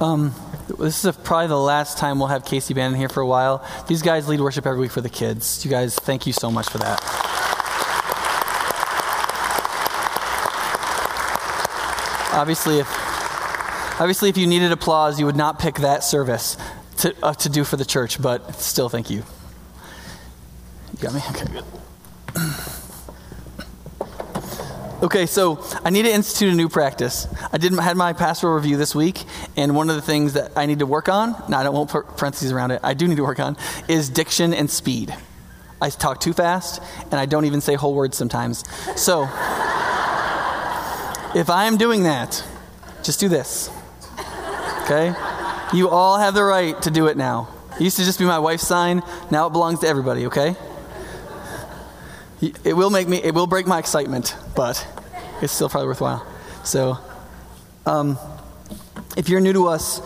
Um, this is probably the last time we'll have Casey Band in here for a while. These guys lead worship every week for the kids. You guys, thank you so much for that. Obviously, if obviously if you needed applause, you would not pick that service to, uh, to do for the church. But still, thank you. You got me. Okay, good. Okay, so I need to institute a new practice. I did had my pastoral review this week, and one of the things that I need to work on, no, I don't want parentheses around it, I do need to work on, is diction and speed. I talk too fast, and I don't even say whole words sometimes. So, if I am doing that, just do this. Okay? You all have the right to do it now. It used to just be my wife's sign, now it belongs to everybody, okay? It will make me, it will break my excitement, but it's still probably worthwhile. So, um, if you're new to us,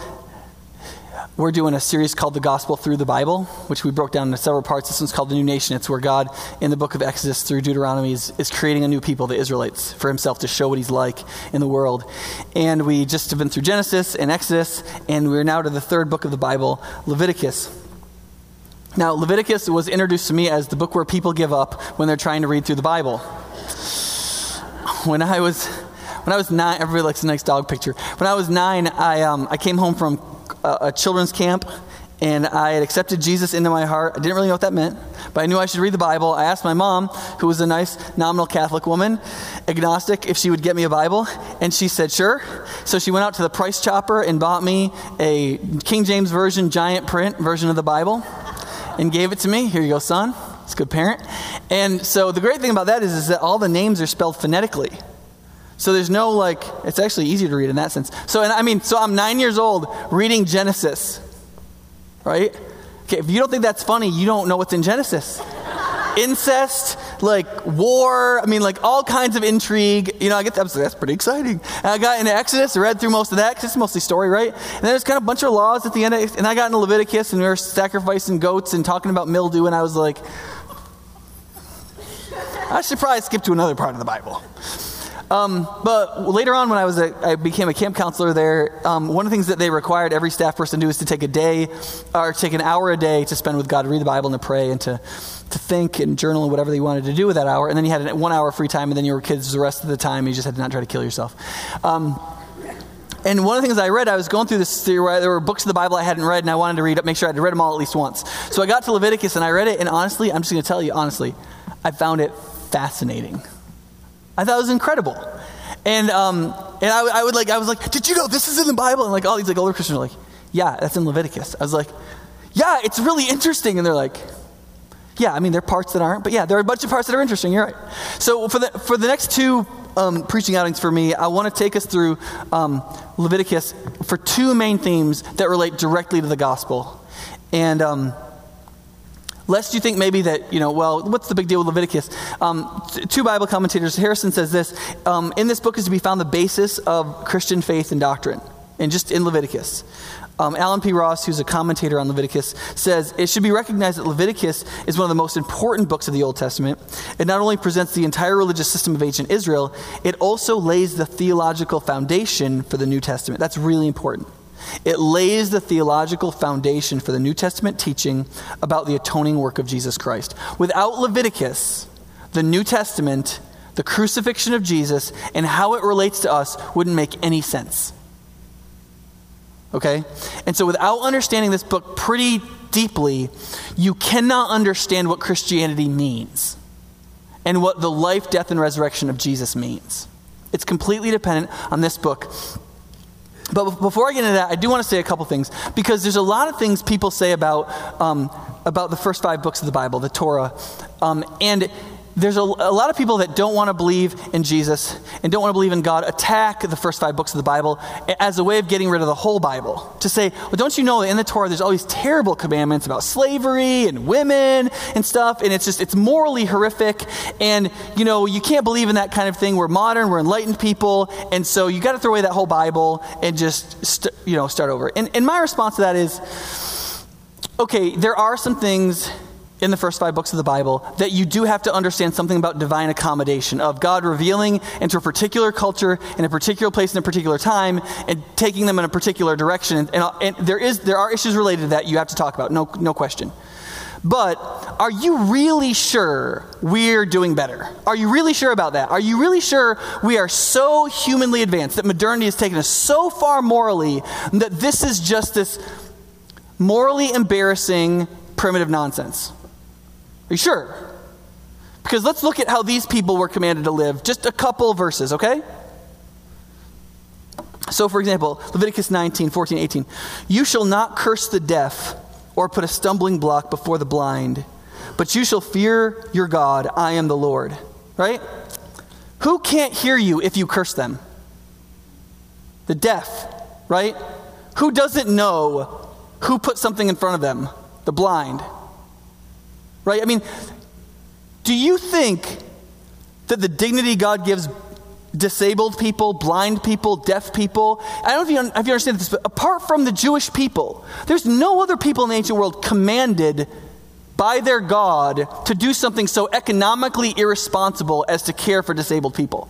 we're doing a series called The Gospel Through the Bible, which we broke down into several parts. This one's called The New Nation. It's where God, in the book of Exodus through Deuteronomy, is, is creating a new people, the Israelites, for himself to show what he's like in the world. And we just have been through Genesis and Exodus, and we're now to the third book of the Bible, Leviticus. Now, Leviticus was introduced to me as the book where people give up when they're trying to read through the Bible. When I was when I was nine, everybody likes the next dog picture. When I was nine, I um, I came home from a, a children's camp and I had accepted Jesus into my heart. I didn't really know what that meant, but I knew I should read the Bible. I asked my mom, who was a nice nominal Catholic woman, agnostic, if she would get me a Bible, and she said sure. So she went out to the price chopper and bought me a King James Version giant print version of the Bible and gave it to me. Here you go, son. It's a good parent. And so the great thing about that is, is that all the names are spelled phonetically. So there's no like, it's actually easier to read in that sense. So, and I mean, so I'm nine years old reading Genesis, right? Okay, if you don't think that's funny, you don't know what's in Genesis incest, like war. I mean, like all kinds of intrigue. You know, I get that. That's pretty exciting. And I got into Exodus, read through most of that because it's mostly story, right? And then there's kind of a bunch of laws at the end. Of, and I got into Leviticus, and we were sacrificing goats and talking about mildew, and I was like, I should probably skip to another part of the Bible. Um, but later on, when I was a, I became a camp counselor there, um, one of the things that they required every staff person to do is to take a day or take an hour a day to spend with God, to read the Bible and to pray and to, to think and journal and whatever they wanted to do with that hour. And then you had one hour free time, and then you were kids the rest of the time. You just had to not try to kill yourself. Um, and one of the things I read, I was going through this, there were books of the Bible I hadn't read, and I wanted to read, make sure I had read them all at least once. So I got to Leviticus, and I read it, and honestly, I'm just going to tell you, honestly, I found it fascinating. I thought it was incredible. And, um, and I, I, would like, I was like, did you know this is in the Bible? And like all these like older Christians are like, yeah, that's in Leviticus. I was like, yeah, it's really interesting. And they're like, yeah, I mean, there are parts that aren't, but yeah, there are a bunch of parts that are interesting. You're right. So for the, for the next two um, preaching outings for me, I want to take us through um, Leviticus for two main themes that relate directly to the gospel. And, um, Lest you think maybe that, you know, well, what's the big deal with Leviticus? Um, two Bible commentators, Harrison says this um, In this book is to be found the basis of Christian faith and doctrine, and just in Leviticus. Um, Allen P. Ross, who's a commentator on Leviticus, says it should be recognized that Leviticus is one of the most important books of the Old Testament. It not only presents the entire religious system of ancient Israel, it also lays the theological foundation for the New Testament. That's really important. It lays the theological foundation for the New Testament teaching about the atoning work of Jesus Christ. Without Leviticus, the New Testament, the crucifixion of Jesus, and how it relates to us wouldn't make any sense. Okay? And so, without understanding this book pretty deeply, you cannot understand what Christianity means and what the life, death, and resurrection of Jesus means. It's completely dependent on this book but before I get into that, I do want to say a couple things because there's a lot of things people say about um, about the first five books of the Bible, the Torah, um, and there's a, a, lot of people that don't want to believe in Jesus and don't want to believe in God attack the first five books of the Bible as a way of getting rid of the whole Bible. To say, well, don't you know that in the Torah there's all these terrible commandments about slavery and women and stuff, and it's just, it's morally horrific, and, you know, you can't believe in that kind of thing. We're modern, we're enlightened people, and so you got to throw away that whole Bible and just, st- you know, start over. And, and my response to that is, okay, there are some things in the first five books of the Bible that you do have to understand something about divine accommodation, of God revealing into a particular culture in a particular place in a particular time and taking them in a particular direction. And, and, and there, is, there are issues related to that you have to talk about, no, no question. But are you really sure we're doing better? Are you really sure about that? Are you really sure we are so humanly advanced that modernity has taken us so far morally that this is just this morally embarrassing primitive nonsense? Are you sure? Because let's look at how these people were commanded to live. Just a couple verses, okay? So, for example, Leviticus 19, 14, 18. You shall not curse the deaf or put a stumbling block before the blind, but you shall fear your God. I am the Lord. Right? Who can't hear you if you curse them? The deaf, right? Who doesn't know who put something in front of them? The blind. Right? I mean, do you think that the dignity God gives disabled people, blind people, deaf people. I don't know if you, if you understand this, but apart from the Jewish people, there's no other people in the ancient world commanded by their God to do something so economically irresponsible as to care for disabled people.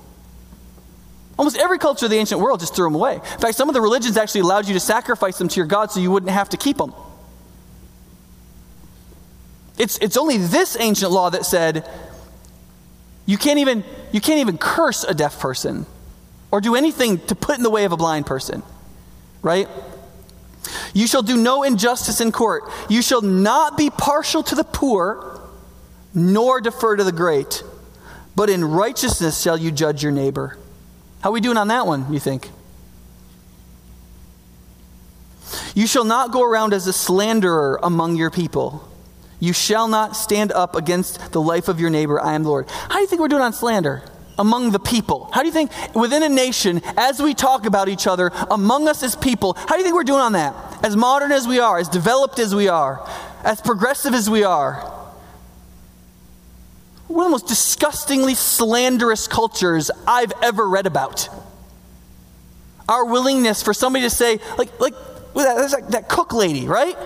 Almost every culture of the ancient world just threw them away. In fact, some of the religions actually allowed you to sacrifice them to your God so you wouldn't have to keep them. It's, it's only this ancient law that said you can't even you can't even curse a deaf person or do anything to put in the way of a blind person. Right? You shall do no injustice in court. You shall not be partial to the poor, nor defer to the great. But in righteousness shall you judge your neighbor. How are we doing on that one, you think? You shall not go around as a slanderer among your people. You shall not stand up against the life of your neighbor. I am the Lord. How do you think we're doing on slander? Among the people. How do you think within a nation, as we talk about each other, among us as people, how do you think we're doing on that? As modern as we are, as developed as we are, as progressive as we are. One of the most disgustingly slanderous cultures I've ever read about. Our willingness for somebody to say, like, like, that, that cook lady, right?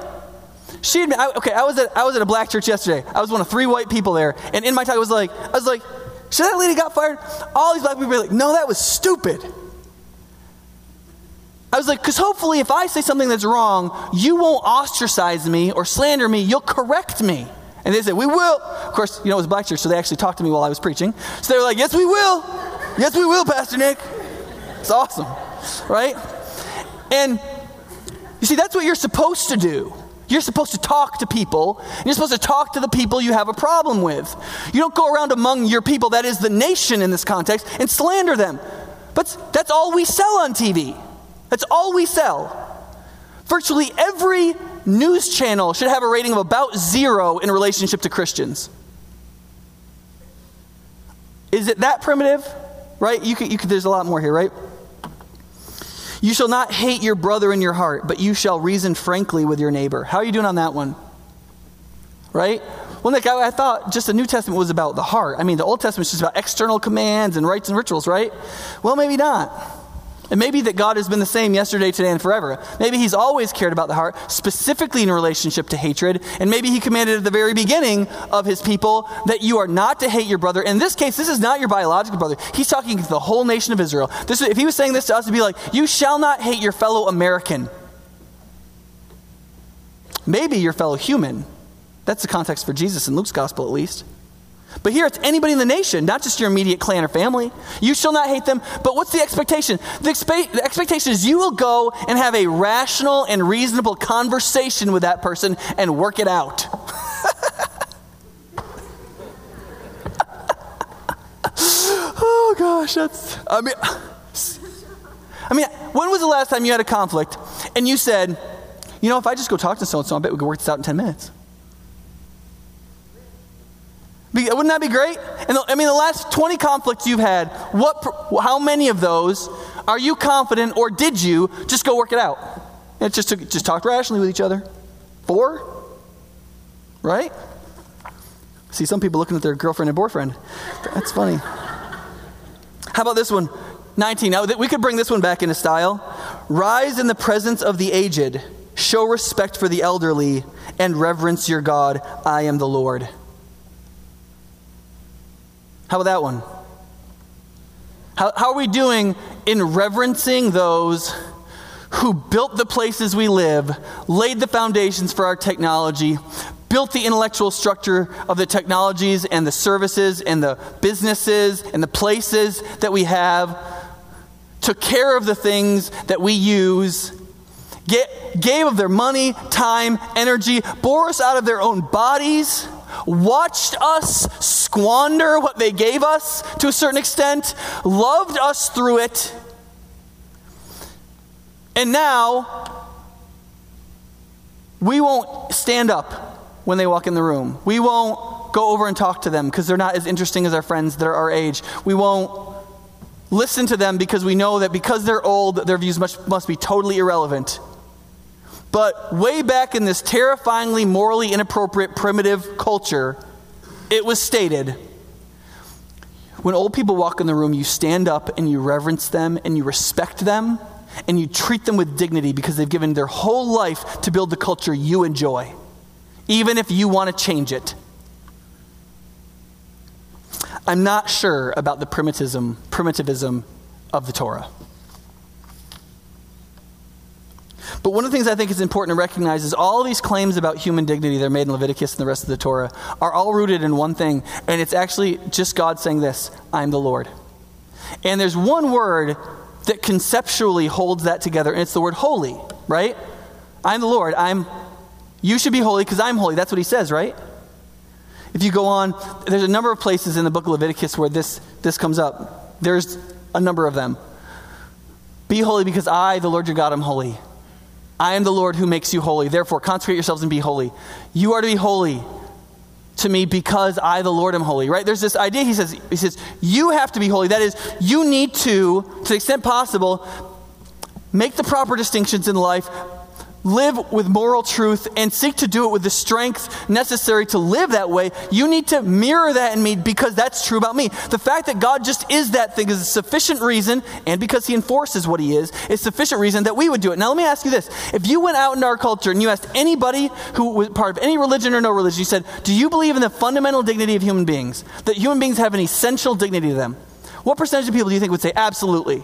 She had, I, okay, I was, at, I was at a black church yesterday. I was one of three white people there. And in my talk, I was like, I was like, should that lady got fired? All these black people were like, no, that was stupid. I was like, because hopefully if I say something that's wrong, you won't ostracize me or slander me. You'll correct me. And they said, we will. Of course, you know, it was black church, so they actually talked to me while I was preaching. So they were like, yes, we will. Yes, we will, Pastor Nick. It's awesome, right? And you see, that's what you're supposed to do. You're supposed to talk to people. You're supposed to talk to the people you have a problem with. You don't go around among your people, that is the nation in this context, and slander them. But that's all we sell on TV. That's all we sell. Virtually every news channel should have a rating of about zero in relationship to Christians. Is it that primitive? Right? You could, you could, there's a lot more here, right? You shall not hate your brother in your heart, but you shall reason frankly with your neighbor. How are you doing on that one? Right? Well, Nick, I, I thought just the New Testament was about the heart. I mean, the Old Testament is just about external commands and rites and rituals, right? Well, maybe not. And maybe that God has been the same yesterday, today, and forever. Maybe He's always cared about the heart, specifically in relationship to hatred. And maybe He commanded at the very beginning of His people that you are not to hate your brother. In this case, this is not your biological brother. He's talking to the whole nation of Israel. This, if He was saying this to us, it'd be like, You shall not hate your fellow American. Maybe your fellow human. That's the context for Jesus in Luke's gospel, at least. But here it's anybody in the nation, not just your immediate clan or family. You shall not hate them. But what's the expectation? The, expe- the, expectation is you will go and have a rational and reasonable conversation with that person and work it out. oh gosh, that's I mean I mean, when was the last time you had a conflict and you said, you know, if I just go talk to so and so, I bet we could work this out in 10 minutes? Wouldn't that be great? And the, I mean, the last 20 conflicts you've had, what, how many of those are you confident or did you just go work it out? And just, just talk rationally with each other. Four? Right? See some people looking at their girlfriend and boyfriend. That's funny. How about this one? 19. Now, we could bring this one back into style. Rise in the presence of the aged show respect for the elderly, and reverence your God. I am the Lord. How about that one? How, how are we doing in reverencing those who built the places we live, laid the foundations for our technology, built the intellectual structure of the technologies and the services and the businesses and the places that we have, took care of the things that we use, get, gave of their money, time, energy, bore us out of their own bodies, watched us squander what they gave us to a certain extent, loved us through it. And now, we won't stand up when they walk in the room. We won't go over and talk to them because they're not as interesting as our friends that are our age. We won't listen to them because we know that because they're old, their views must, must be totally irrelevant. But way back in this terrifyingly morally inappropriate primitive culture, it was stated when old people walk in the room, you stand up and you reverence them and you respect them and you treat them with dignity because they've given their whole life to build the culture you enjoy, even if you want to change it. I'm not sure about the primitivism, primitivism of the Torah. But one of the things I think is important to recognize is all these claims about human dignity that are made in Leviticus and the rest of the Torah are all rooted in one thing, and it's actually just God saying this I'm the Lord. And there's one word that conceptually holds that together, and it's the word holy, right? I'm the Lord. I'm you should be holy because I'm holy. That's what he says, right? If you go on, there's a number of places in the book of Leviticus where this, this comes up. There's a number of them. Be holy because I, the Lord your God, am holy. I am the Lord who makes you holy. Therefore, consecrate yourselves and be holy. You are to be holy to me because I, the Lord, am holy, right? There's this idea, he says, he says, you have to be holy. That is, you need to, to the extent possible, make the proper distinctions in life, live with moral truth and seek to do it with the strength necessary to live that way, you need to mirror that in me because that's true about me. The fact that God just is that thing is a sufficient reason, and because He enforces what He is, is sufficient reason that we would do it. Now, let me ask you this. If you went out into our culture and you asked anybody who was part of any religion or no religion, you said, Do you believe in the fundamental dignity of human beings? That human beings have an essential dignity to them? What percentage of people do you think would say absolutely?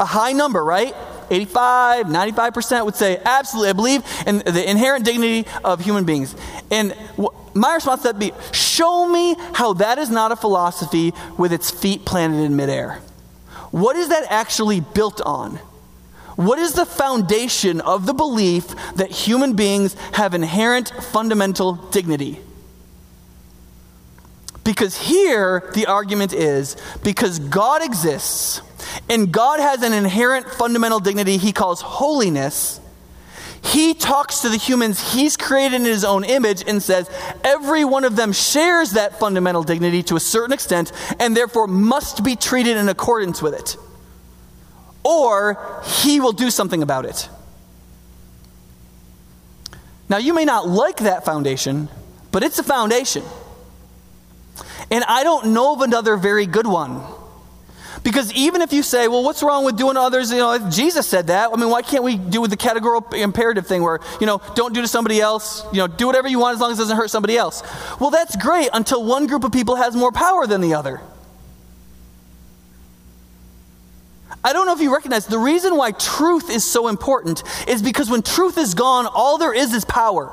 A high number, right? 85, 95% would say, absolutely, I believe in the inherent dignity of human beings. And my response to that would be, show me how that is not a philosophy with its feet planted in midair. What is that actually built on? What is the foundation of the belief that human beings have inherent fundamental dignity? Because here, the argument is because God exists and God has an inherent fundamental dignity he calls holiness. He talks to the humans he's created in his own image and says every one of them shares that fundamental dignity to a certain extent and therefore must be treated in accordance with it. Or he will do something about it. Now, you may not like that foundation, but it's a foundation. And I don't know of another very good one. Because even if you say, well, what's wrong with doing others? You know, Jesus said that. I mean, why can't we do with the categorical imperative thing where, you know, don't do to somebody else, you know, do whatever you want as long as it doesn't hurt somebody else? Well, that's great until one group of people has more power than the other. I don't know if you recognize the reason why truth is so important is because when truth is gone, all there is is power.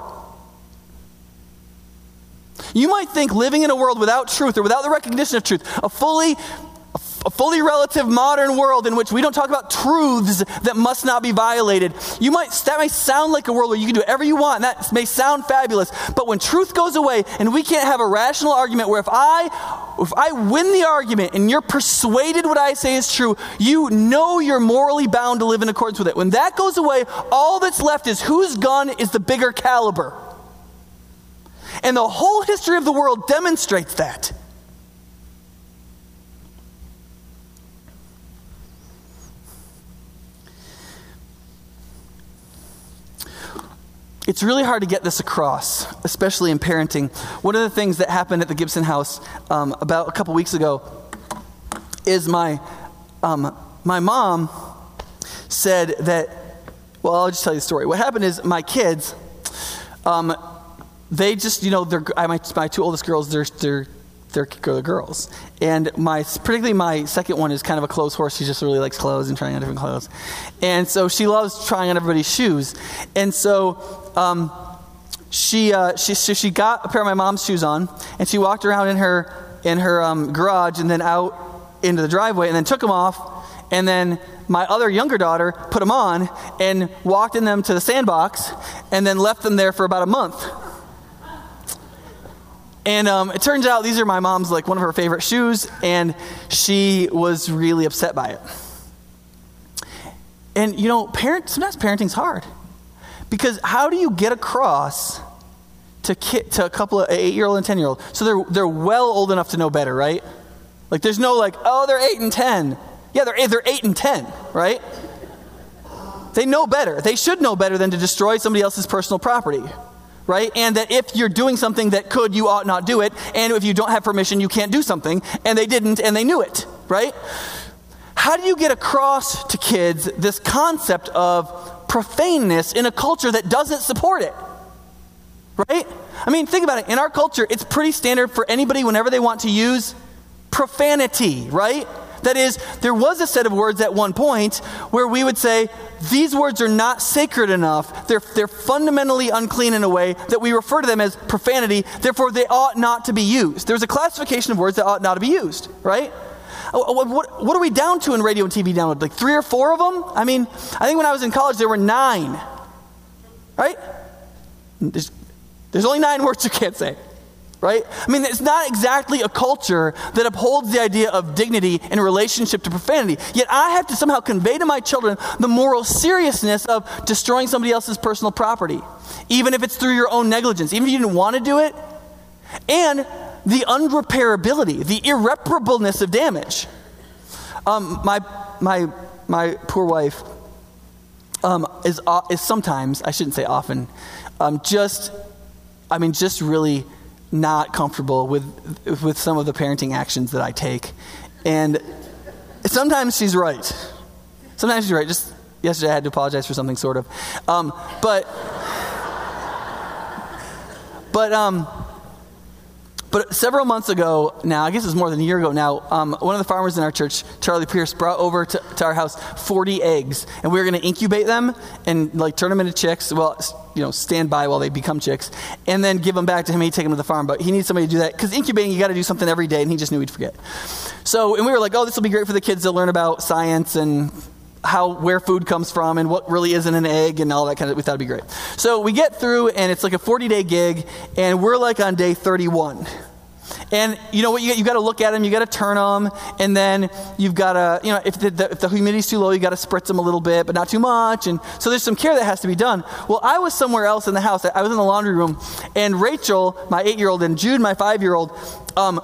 You might think living in a world without truth or without the recognition of truth, a fully a fully relative modern world in which we don't talk about truths that must not be violated. You might that may sound like a world where you can do whatever you want, and that may sound fabulous. But when truth goes away and we can't have a rational argument where if I if I win the argument and you're persuaded what I say is true, you know you're morally bound to live in accordance with it. When that goes away, all that's left is whose gun is the bigger caliber. And the whole history of the world demonstrates that. It's really hard to get this across, especially in parenting. One of the things that happened at the Gibson house um, about a couple weeks ago is my, um, my mom said that Well, I'll just tell you the story. What happened is my kids, um, they just, you know, they're, my, my two oldest girls, they're, they're, they're, they're girls. And my, particularly my second one is kind of a clothes horse. She just really likes clothes and trying on different clothes. And so she loves trying on everybody's shoes. And so, um, she, uh, she, so she got a pair of my mom's shoes on, and she walked around in her, in her um, garage and then out into the driveway and then took them off. And then my other younger daughter put them on and walked in them to the sandbox and then left them there for about a month. And um, it turns out these are my mom's, like one of her favorite shoes, and she was really upset by it. And you know, parent, sometimes parenting's hard. Because how do you get across to, to a couple of eight year old and 10 year old? So they're, they're well old enough to know better, right? Like there's no like, oh, they're eight and 10. Yeah, they're, they're eight and 10, right? They know better. They should know better than to destroy somebody else's personal property, right? And that if you're doing something that could, you ought not do it. And if you don't have permission, you can't do something. And they didn't, and they knew it, right? How do you get across to kids this concept of profaneness in a culture that doesn't support it. Right? I mean, think about it. In our culture, it's pretty standard for anybody, whenever they want to use profanity, right? That is, there was a set of words at one point where we would say, these words are not sacred enough. They're, they're fundamentally unclean in a way that we refer to them as profanity, therefore, they ought not to be used. There's a classification of words that ought not to be used, right? Oh, oh, what, what, are we down to in radio and TV download? Like three or four of them? I mean, I think when I was in college, there were nine. Right? There's, there's only nine words you can't say. Right? I mean, it's not exactly a culture that upholds the idea of dignity in relationship to profanity. Yet I have to somehow convey to my children the moral seriousness of destroying somebody else's personal property, even if it's through your own negligence, even if you didn't want to do it. And the unrepairability, the irreparableness of damage. Um, my, my, my poor wife um, is, uh, is sometimes, I shouldn't say often, um, just, I mean, just really not comfortable with, with some of the parenting actions that I take. And sometimes she's right. Sometimes she's right. Just yesterday I had to apologize for something, sort of. Um, but, but, um, but several months ago now, I guess it's more than a year ago now, um, one of the farmers in our church, Charlie Pierce, brought over to, to our house 40 eggs. And we were going to incubate them and like turn them into chicks. Well, you know, stand by while they become chicks. And then give them back to him. He'd take them to the farm. But he needs somebody to do that. Because incubating, you got to do something every day. And he just knew he'd forget. So, and we were like, oh, this will be great for the kids to learn about science and how where food comes from and what really is in an egg and all that kind of we thought it'd be great so we get through and it's like a 40 day gig and we're like on day 31 and you know what? You, you got to look at them, you got to turn them, and then you've got to, you know, if the, the, if the humidity's too low, you got to spritz them a little bit, but not too much. And so there's some care that has to be done. Well, I was somewhere else in the house. I was in the laundry room, and Rachel, my eight year old, and Jude, my five year old, um,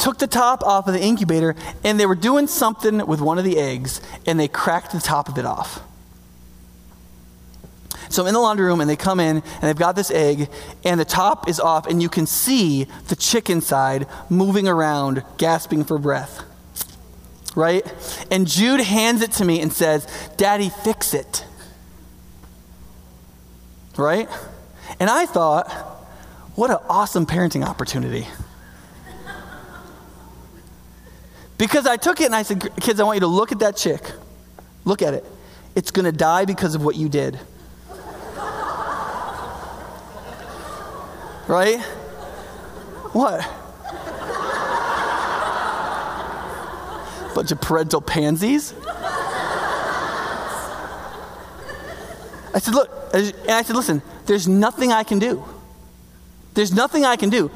took the top off of the incubator and they were doing something with one of the eggs and they cracked the top of it off. So I'm in the laundry room and they come in and they've got this egg and the top is off and you can see the chick inside moving around, gasping for breath. Right? And Jude hands it to me and says, Daddy, fix it. Right? And I thought, what an awesome parenting opportunity. Because I took it and I said, kids, I want you to look at that chick. Look at it. It's going to die because of what you did. right? What? Bunch of parental pansies? I said, look, and I said, listen, there's nothing I can do. There's nothing I can do.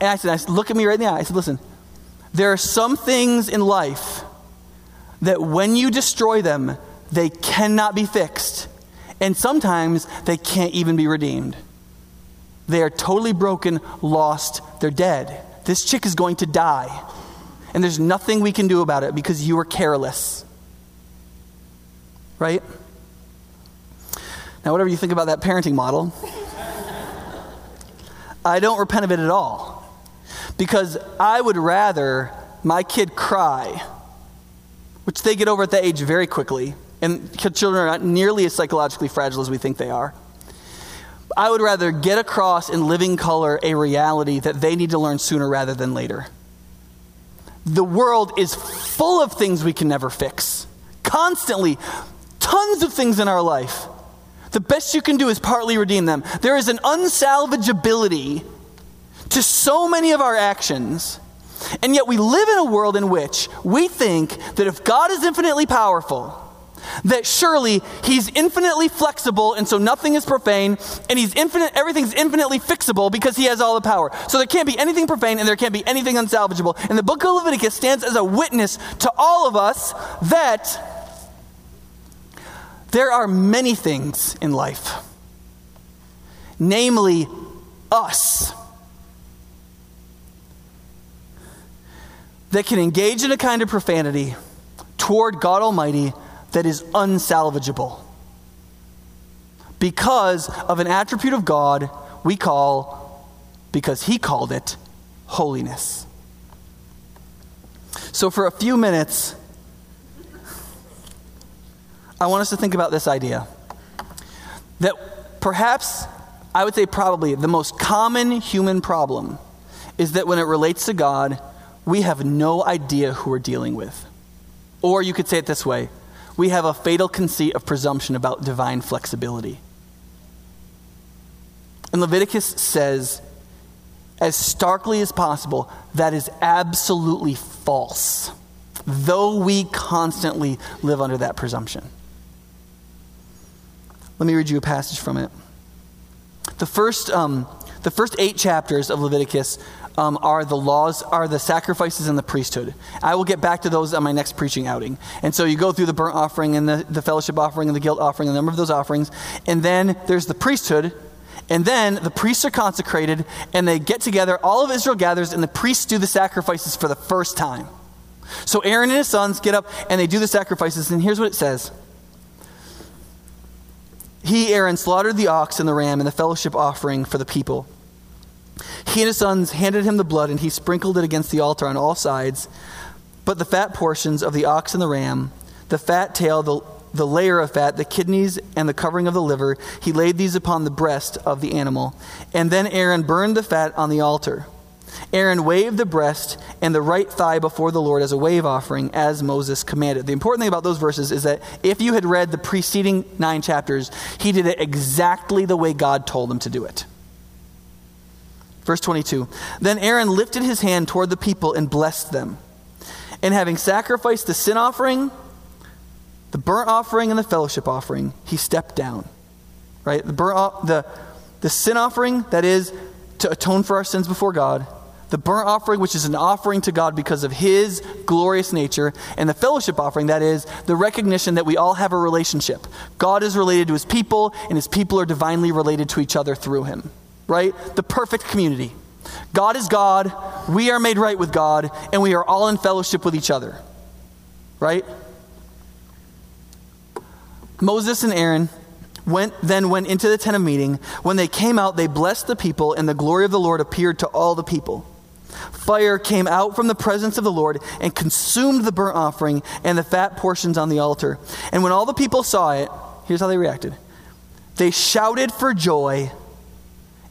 And I said, I said, look at me right in the eye. I said, listen, there are some things in life that when you destroy them, they cannot be fixed. And sometimes they can't even be redeemed. They are totally broken, lost, they're dead. This chick is going to die. And there's nothing we can do about it because you were careless. Right? Now, whatever you think about that parenting model, I don't repent of it at all. Because I would rather my kid cry, which they get over at that age very quickly, and children are not nearly as psychologically fragile as we think they are. I would rather get across in living color a reality that they need to learn sooner rather than later. The world is full of things we can never fix. Constantly, tons of things in our life. The best you can do is partly redeem them. There is an unsalvageability to so many of our actions. And yet we live in a world in which we think that if God is infinitely powerful, that surely he's infinitely flexible and so nothing is profane and he's infinite everything's infinitely fixable because he has all the power. So there can't be anything profane and there can't be anything unsalvageable. And the book of leviticus stands as a witness to all of us that there are many things in life. Namely us that can engage in a kind of profanity toward God Almighty that is unsalvageable because of an attribute of God we call, because He called it, holiness. So, for a few minutes, I want us to think about this idea that perhaps, I would say probably, the most common human problem is that when it relates to God, we have no idea who we're dealing with. Or you could say it this way we have a fatal conceit of presumption about divine flexibility. And Leviticus says, as starkly as possible, that is absolutely false, though we constantly live under that presumption. Let me read you a passage from it. The first, um, the first eight chapters of Leviticus um, are the laws, are the sacrifices and the priesthood. I will get back to those on my next preaching outing. And so you go through the burnt offering and the, the fellowship offering and the guilt offering, a number of those offerings. And then there's the priesthood. And then the priests are consecrated and they get together. All of Israel gathers and the priests do the sacrifices for the first time. So Aaron and his sons get up and they do the sacrifices. And here's what it says. He, Aaron, slaughtered the ox and the ram and the fellowship offering for the people. He and his sons handed him the blood, and he sprinkled it against the altar on all sides. But the fat portions of the ox and the ram, the fat tail, the, the layer of fat, the kidneys, and the covering of the liver, he laid these upon the breast of the animal. And then Aaron burned the fat on the altar. Aaron waved the breast and the right thigh before the Lord as a wave offering, as Moses commanded. The important thing about those verses is that if you had read the preceding nine chapters, he did it exactly the way God told him to do it. Verse 22 Then Aaron lifted his hand toward the people and blessed them. And having sacrificed the sin offering, the burnt offering, and the fellowship offering, he stepped down. Right? The, burnt, the, the sin offering, that is to atone for our sins before God. The burnt offering, which is an offering to God because of his glorious nature. And the fellowship offering, that is the recognition that we all have a relationship. God is related to his people, and his people are divinely related to each other through him right? The perfect community. God is God, we are made right with God, and we are all in fellowship with each other, right? Moses and Aaron went, then went into the tent of meeting. When they came out, they blessed the people, and the glory of the Lord appeared to all the people. Fire came out from the presence of the Lord and consumed the burnt offering and the fat portions on the altar. And when all the people saw it, here's how they reacted they shouted for joy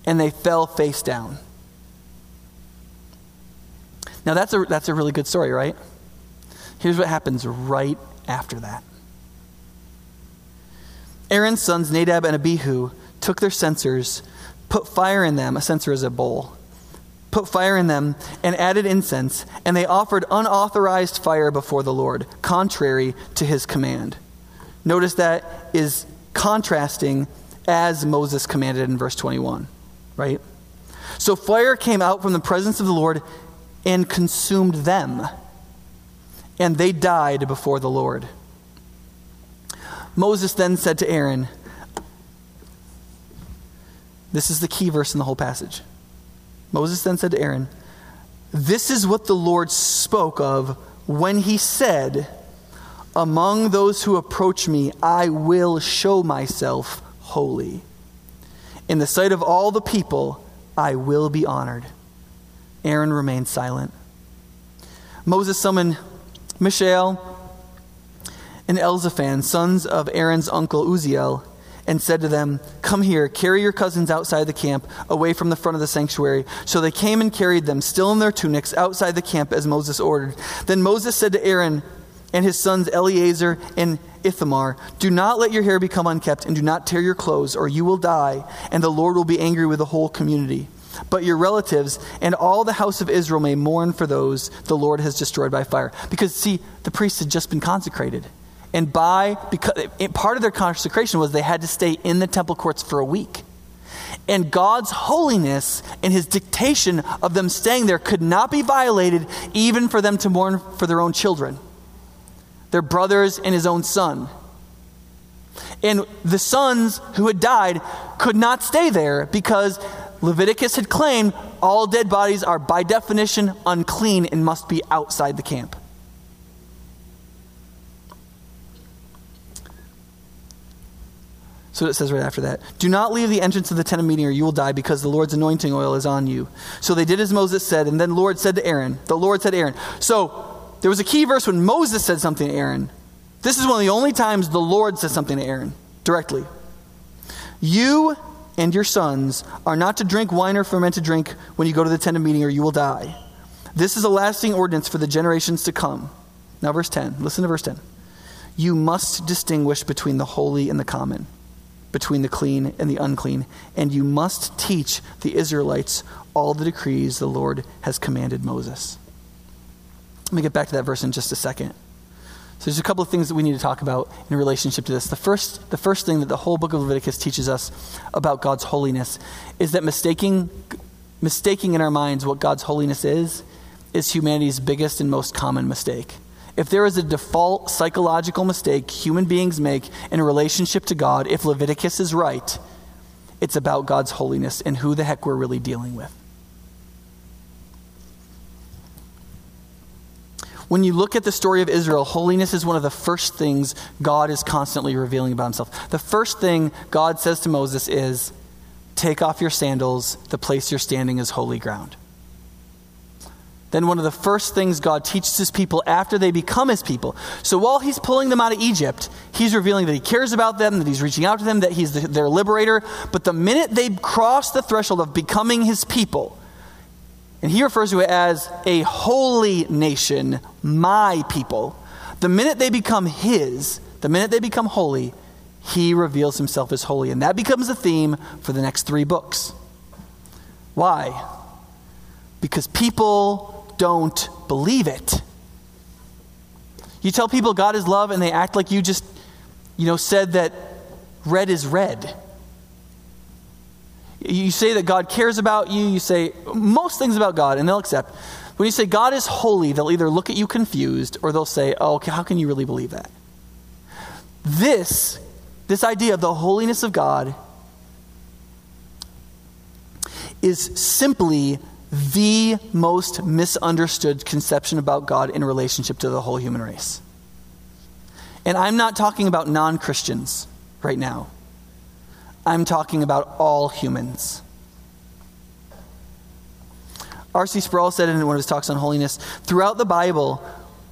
and they fell face down. Now, that's a, that's a really good story, right? Here's what happens right after that Aaron's sons, Nadab and Abihu, took their censers, put fire in them. A censer is a bowl. Put fire in them and added incense, and they offered unauthorized fire before the Lord, contrary to his command. Notice that is contrasting as Moses commanded in verse 21 right? So fire came out from the presence of the Lord and consumed them, and they died before the Lord. Moses then said to Aaron, This is the key verse in the whole passage. Moses then said to Aaron, This is what the Lord spoke of when he said, Among those who approach me, I will show myself holy. In the sight of all the people, I will be honored. Aaron remained silent. Moses summoned Mishael and Elzaphan, sons of Aaron's uncle Uzziel, and said to them, Come here, carry your cousins outside the camp, away from the front of the sanctuary. So they came and carried them, still in their tunics, outside the camp as Moses ordered. Then Moses said to Aaron and his sons Eleazar and Ithamar, Do not let your hair become unkept, and do not tear your clothes, or you will die, and the Lord will be angry with the whole community. But your relatives and all the house of Israel may mourn for those the Lord has destroyed by fire. Because, see, the priests had just been consecrated. And by, because part of their consecration was they had to stay in the temple courts for a week. And God's holiness and his dictation of them staying there could not be violated, even for them to mourn for their own children, their brothers, and his own son. And the sons who had died could not stay there because Leviticus had claimed all dead bodies are, by definition, unclean and must be outside the camp. So it says right after that. Do not leave the entrance of the tent of meeting, or you will die, because the Lord's anointing oil is on you. So they did as Moses said, and then Lord said to Aaron, the Lord said to Aaron. So there was a key verse when Moses said something to Aaron. This is one of the only times the Lord says something to Aaron directly. You and your sons are not to drink wine or fermented drink when you go to the tent of meeting, or you will die. This is a lasting ordinance for the generations to come. Now, verse 10. Listen to verse 10. You must distinguish between the holy and the common between the clean and the unclean, and you must teach the Israelites all the decrees the Lord has commanded Moses. Let me get back to that verse in just a second. So there's a couple of things that we need to talk about in relationship to this. The first, the first thing that the whole book of Leviticus teaches us about God's holiness is that mistaking, mistaking in our minds what God's holiness is, is humanity's biggest and most common mistake. If there is a default psychological mistake human beings make in relationship to God, if Leviticus is right, it's about God's holiness and who the heck we're really dealing with. When you look at the story of Israel, holiness is one of the first things God is constantly revealing about himself. The first thing God says to Moses is, Take off your sandals, the place you're standing is holy ground then one of the first things God teaches his people after they become his people. So while he's pulling them out of Egypt, he's revealing that he cares about them, that he's reaching out to them, that he's the, their liberator. But the minute they cross the threshold of becoming his people, and he refers to it as a holy nation, my people, the minute they become his, the minute they become holy, he reveals himself as holy. And that becomes a theme for the next three books. Why? Because people don't believe it. You tell people God is love and they act like you just, you know, said that red is red. You say that God cares about you, you say most things about God, and they'll accept. When you say God is holy, they'll either look at you confused or they'll say, oh, okay, how can you really believe that? This, this idea of the holiness of God is simply the most misunderstood conception about God in relationship to the whole human race. And I'm not talking about non Christians right now, I'm talking about all humans. R.C. Sproul said in one of his talks on holiness throughout the Bible,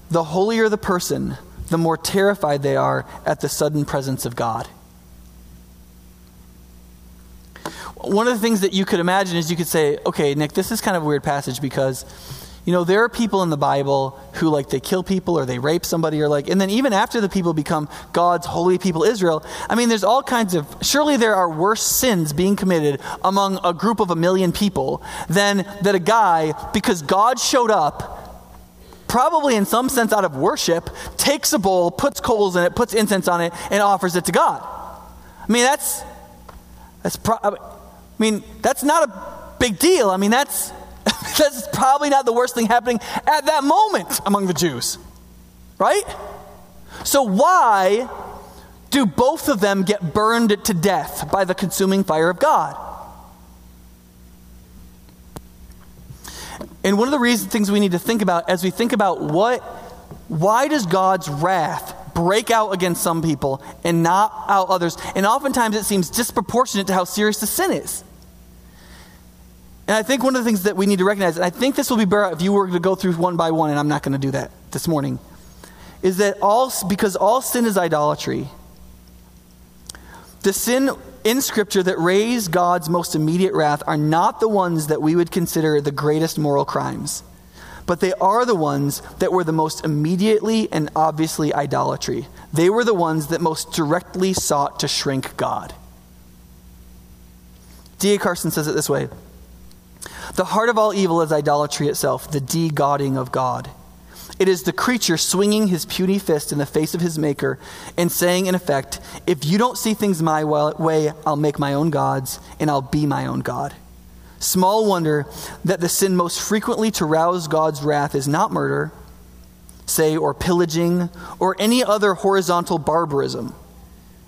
the holier the person, the more terrified they are at the sudden presence of God. one of the things that you could imagine is you could say, okay, Nick, this is kind of a weird passage because, you know, there are people in the Bible who, like, they kill people or they rape somebody or, like, and then even after the people become God's holy people, Israel, I mean, there's all kinds of, surely there are worse sins being committed among a group of a million people than that a guy, because God showed up, probably in some sense out of worship, takes a bowl, puts coals in it, puts incense on it, and offers it to God. I mean, that's, that's pro- I mean, that's not a big deal. I mean, that's, that's probably not the worst thing happening at that moment among the Jews. Right? So, why do both of them get burned to death by the consuming fire of God? And one of the reasons, things we need to think about as we think about what, why does God's wrath break out against some people and not out others? And oftentimes it seems disproportionate to how serious the sin is. And I think one of the things that we need to recognize, and I think this will be better if you were to go through one by one, and I'm not going to do that this morning, is that all, because all sin is idolatry, the sin in Scripture that raise God's most immediate wrath are not the ones that we would consider the greatest moral crimes, but they are the ones that were the most immediately and obviously idolatry. They were the ones that most directly sought to shrink God. D.A. Carson says it this way The heart of all evil is idolatry itself, the de godding of God. It is the creature swinging his puny fist in the face of his maker and saying, in effect, If you don't see things my way, I'll make my own gods and I'll be my own God. Small wonder that the sin most frequently to rouse God's wrath is not murder, say, or pillaging, or any other horizontal barbarism.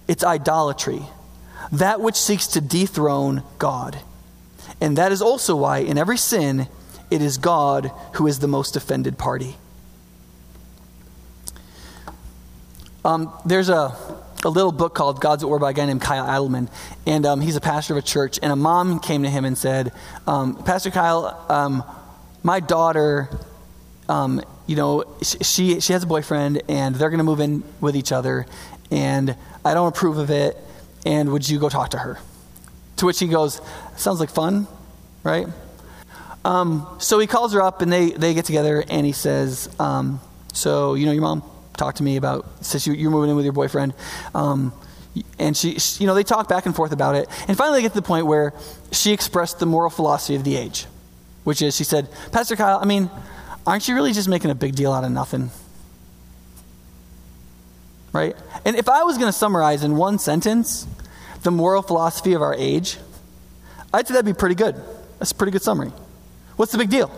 It's idolatry, that which seeks to dethrone God. And that is also why, in every sin, it is God who is the most offended party. Um, there's a, a little book called God's at War by a guy named Kyle Idleman, and um, he's a pastor of a church. And a mom came to him and said, um, Pastor Kyle, um, my daughter, um, you know, she, she has a boyfriend, and they're going to move in with each other, and I don't approve of it, and would you go talk to her? To which he goes, Sounds like fun, right? Um, so he calls her up, and they, they get together, and he says, So, you know your mom? talked to me about since you, are moving in with your boyfriend. Um, and she, she, you know, they talk back and forth about it. And finally, they get to the point where she expressed the moral philosophy of the age, which is she said, Pastor Kyle, I mean, aren't you really just making a big deal out of nothing? Right? And if I was going to summarize in one sentence the moral philosophy of our age, I'd say that'd be pretty good. That's a pretty good summary. What's the big deal?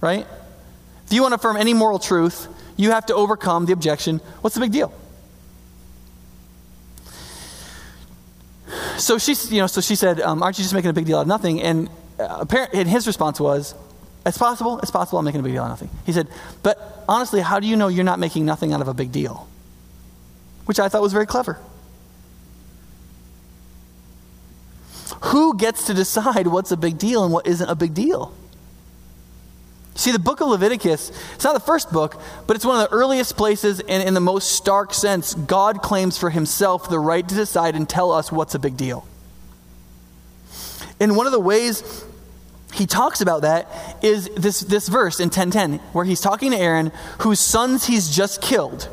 Right? If you want to affirm any moral truth, you have to overcome the objection. What's the big deal? So she, you know, so she said, um, "Aren't you just making a big deal out of nothing?" And, uh, and his response was, "It's possible. It's possible. I'm making a big deal out of nothing." He said, "But honestly, how do you know you're not making nothing out of a big deal?" Which I thought was very clever. Who gets to decide what's a big deal and what isn't a big deal? See, the book of Leviticus, it's not the first book, but it's one of the earliest places, and in the most stark sense, God claims for himself the right to decide and tell us what's a big deal. And one of the ways he talks about that is this, this verse in 1010, where he's talking to Aaron, whose sons he's just killed,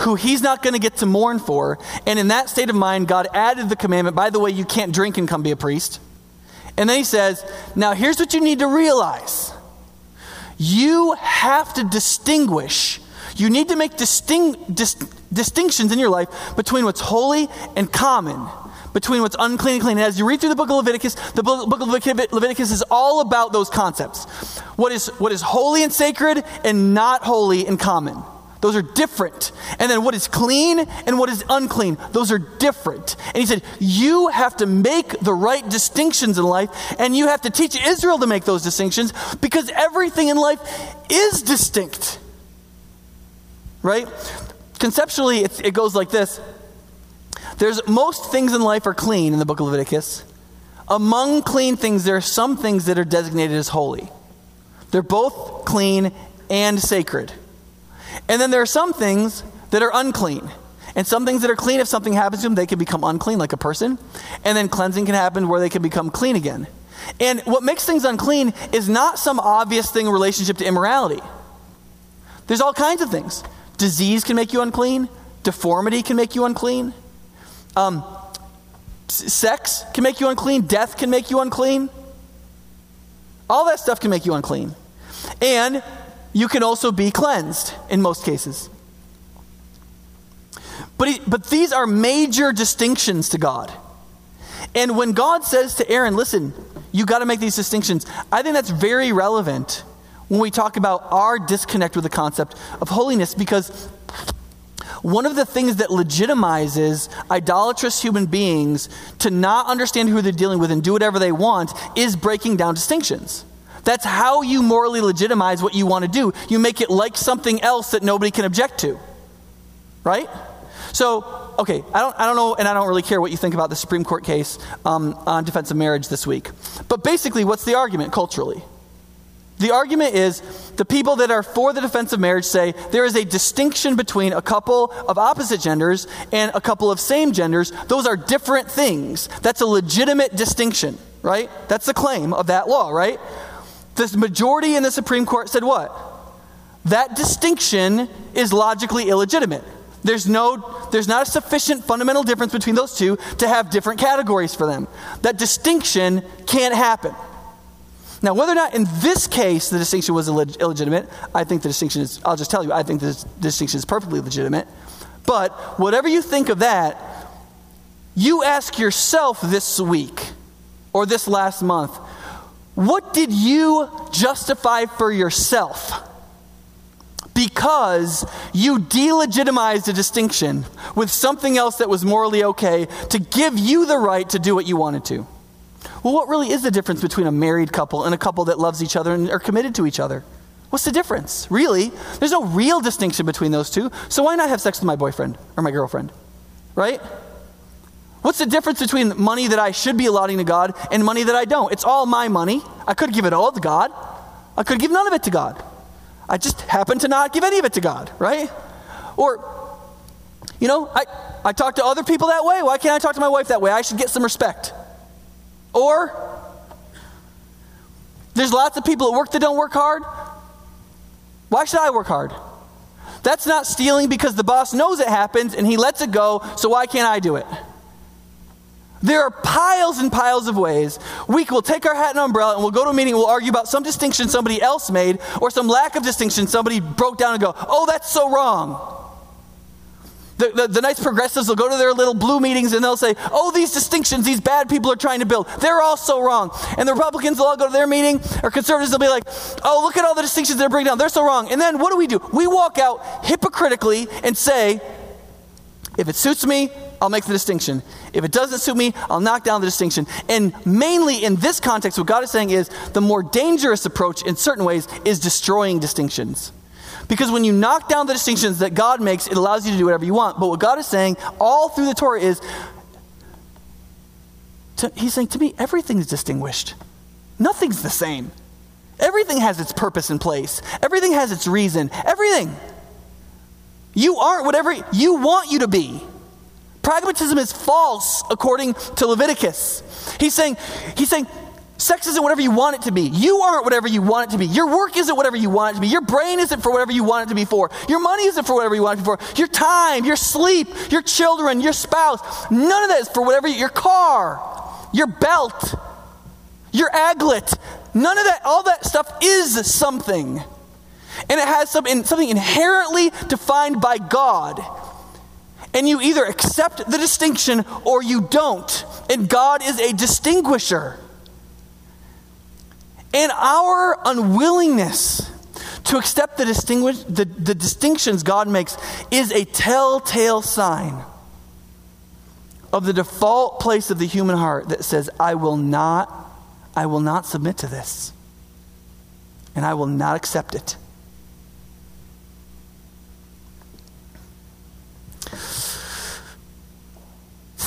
who he's not going to get to mourn for. And in that state of mind, God added the commandment by the way, you can't drink and come be a priest. And then he says, Now here's what you need to realize you have to distinguish. You need to make dis, distinctions in your life between what's holy and common, between what's unclean and clean. And as you read through the book of Leviticus, the book of Leviticus is all about those concepts. What is, what is holy and sacred and not holy and common. Those are different. And then what is clean and what is unclean, those are different. And he said, You have to make the right distinctions in life, and you have to teach Israel to make those distinctions because everything in life is distinct. Right? Conceptually, it goes like this There's most things in life are clean in the book of Leviticus. Among clean things, there are some things that are designated as holy. They're both clean and sacred. And then there are some things that are unclean. And some things that are clean, if something happens to them, they can become unclean, like a person. And then cleansing can happen where they can become clean again. And what makes things unclean is not some obvious thing in relationship to immorality. There's all kinds of things. Disease can make you unclean, deformity can make you unclean, um, sex can make you unclean, death can make you unclean. All that stuff can make you unclean. And you can also be cleansed in most cases. But, he, but these are major distinctions to God. And when God says to Aaron, listen, you got to make these distinctions, I think that's very relevant when we talk about our disconnect with the concept of holiness because one of the things that legitimizes idolatrous human beings to not understand who they're dealing with and do whatever they want is breaking down distinctions. That's how you morally legitimize what you want to do. You make it like something else that nobody can object to. Right? So, okay, I don't, I don't know, and I don't really care what you think about the Supreme Court case um, on defense of marriage this week. But basically, what's the argument culturally? The argument is the people that are for the defense of marriage say there is a distinction between a couple of opposite genders and a couple of same genders. Those are different things. That's a legitimate distinction, right? That's the claim of that law, right? The majority in the Supreme Court said what? That distinction is logically illegitimate. There's no there's not a sufficient fundamental difference between those two to have different categories for them. That distinction can't happen. Now, whether or not in this case the distinction was illeg- illegitimate, I think the distinction is, I'll just tell you, I think the distinction is perfectly legitimate. But whatever you think of that, you ask yourself this week or this last month, what did you justify for yourself? Because you delegitimized a distinction with something else that was morally okay to give you the right to do what you wanted to. Well, what really is the difference between a married couple and a couple that loves each other and are committed to each other? What's the difference? Really? There's no real distinction between those two. So why not have sex with my boyfriend or my girlfriend? Right? What's the difference between money that I should be allotting to God and money that I don't? It's all my money. I could give it all to God. I could give none of it to God. I just happen to not give any of it to God, right? Or, you know, I, I talk to other people that way. Why can't I talk to my wife that way? I should get some respect. Or there's lots of people at work that don't work hard. Why should I work hard? That's not stealing because the boss knows it happens and he lets it go, so why can't I do it? There are piles and piles of ways we will take our hat and umbrella and we'll go to a meeting and we'll argue about some distinction somebody else made or some lack of distinction somebody broke down and go, oh, that's so wrong. The, the, the, nice progressives will go to their little blue meetings and they'll say, oh, these distinctions these bad people are trying to build, they're all so wrong. And the Republicans will all go to their meeting, or conservatives will be like, oh, look at all the distinctions they're bringing down, they're so wrong. And then what do we do? We walk out hypocritically and say, if it suits me, I'll make the distinction. If it doesn't suit me, I'll knock down the distinction. And mainly in this context, what God is saying is the more dangerous approach in certain ways is destroying distinctions. Because when you knock down the distinctions that God makes, it allows you to do whatever you want. But what God is saying all through the Torah is, to, He's saying to me, everything's distinguished. Nothing's the same. Everything has its purpose and place, everything has its reason. Everything. You aren't whatever you want you to be. Pragmatism is false according to Leviticus. He's saying, he's saying, Sex isn't whatever you want it to be. You aren't whatever you want it to be. Your work isn't whatever you want it to be. Your brain isn't for whatever you want it to be for. Your money isn't for whatever you want it to be for. Your time, your sleep, your children, your spouse, none of that is for whatever your car, your belt, your aglet. None of that, all that stuff is something. And it has some, something inherently defined by God. And you either accept the distinction or you don't. And God is a distinguisher. And our unwillingness to accept the, distinguish, the, the distinctions God makes is a telltale sign of the default place of the human heart that says, I will not, I will not submit to this. And I will not accept it.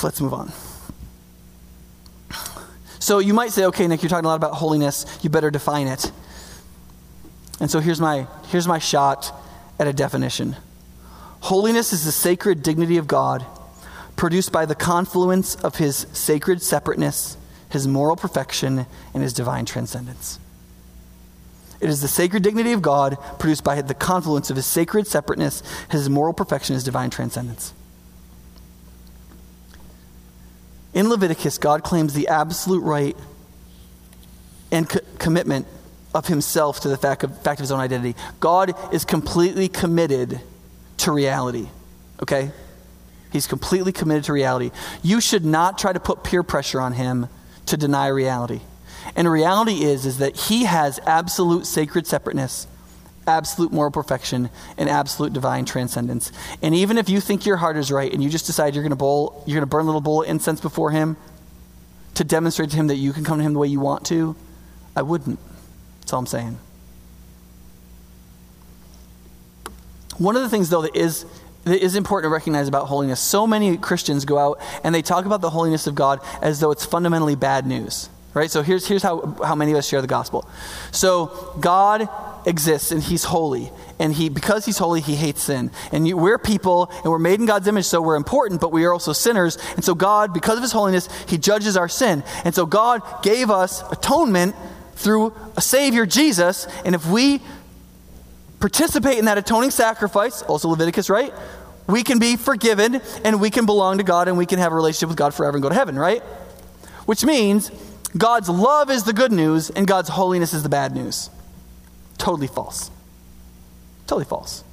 Let's move on. So you might say, okay, Nick, you're talking a lot about holiness. You better define it. And so here's my, here's my shot at a definition Holiness is the sacred dignity of God, produced by the confluence of his sacred separateness, his moral perfection, and his divine transcendence. It is the sacred dignity of God produced by the confluence of his sacred separateness, his moral perfection, his divine transcendence. In Leviticus, God claims the absolute right and co- commitment of himself to the fact of, fact of his own identity. God is completely committed to reality, okay? He's completely committed to reality. You should not try to put peer pressure on him to deny reality. And reality is, is that he has absolute sacred separateness absolute moral perfection and absolute divine transcendence. And even if you think your heart is right and you just decide you're going to bowl, you're going to burn a little bowl of incense before him to demonstrate to him that you can come to him the way you want to, I wouldn't. That's all I'm saying. One of the things, though, that is that is important to recognize about holiness. So many Christians go out and they talk about the holiness of God as though it's fundamentally bad news. Right? So here's, here's how, how many of us share the gospel. So God exists and he's holy. And he, because he's holy, he hates sin. And you, we're people and we're made in God's image, so we're important, but we are also sinners. And so God, because of his holiness, he judges our sin. And so God gave us atonement through a Savior, Jesus. And if we participate in that atoning sacrifice, also Leviticus, right? We can be forgiven and we can belong to God and we can have a relationship with God forever and go to heaven, right? Which means God's love is the good news and God's holiness is the bad news. Totally false. Totally false.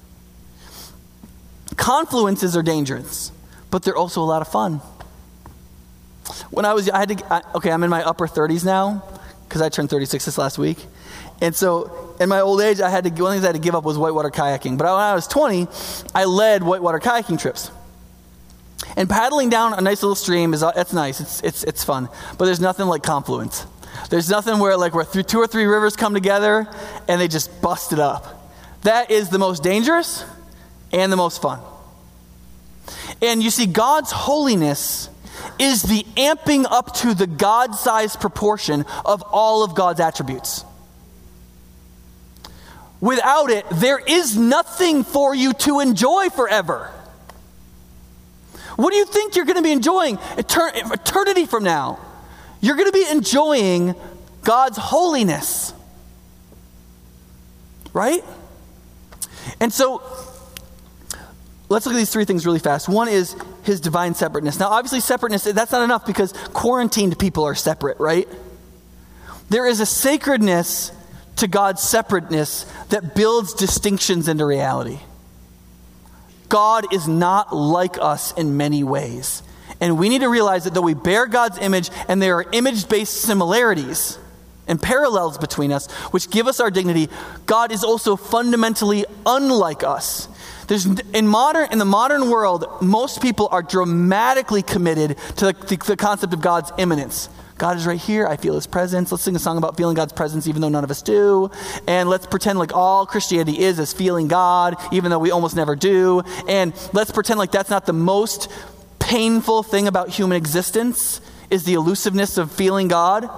Confluences are dangerous, but they're also a lot of fun. When I was, I had to, I, okay, I'm in my upper 30s now because I turned 36 this last week. And so in my old age, I had to, one of the things I had to give up was whitewater kayaking. But when I was 20, I led whitewater kayaking trips. And paddling down a nice little stream is uh, that's nice. It's it's it's fun. But there's nothing like confluence. There's nothing where like where two or three rivers come together and they just bust it up. That is the most dangerous and the most fun. And you see God's holiness is the amping up to the God-sized proportion of all of God's attributes. Without it, there is nothing for you to enjoy forever. What do you think you're going to be enjoying eternity from now? You're going to be enjoying God's holiness. Right? And so, let's look at these three things really fast. One is his divine separateness. Now, obviously, separateness, that's not enough because quarantined people are separate, right? There is a sacredness to God's separateness that builds distinctions into reality. God is not like us in many ways. And we need to realize that though we bear God's image and there are image based similarities and parallels between us, which give us our dignity, God is also fundamentally unlike us. There's, in, modern, in the modern world, most people are dramatically committed to the, the, the concept of God's immanence. God is right here. I feel his presence. Let's sing a song about feeling God's presence, even though none of us do. And let's pretend like all Christianity is is feeling God, even though we almost never do. And let's pretend like that's not the most painful thing about human existence is the elusiveness of feeling God.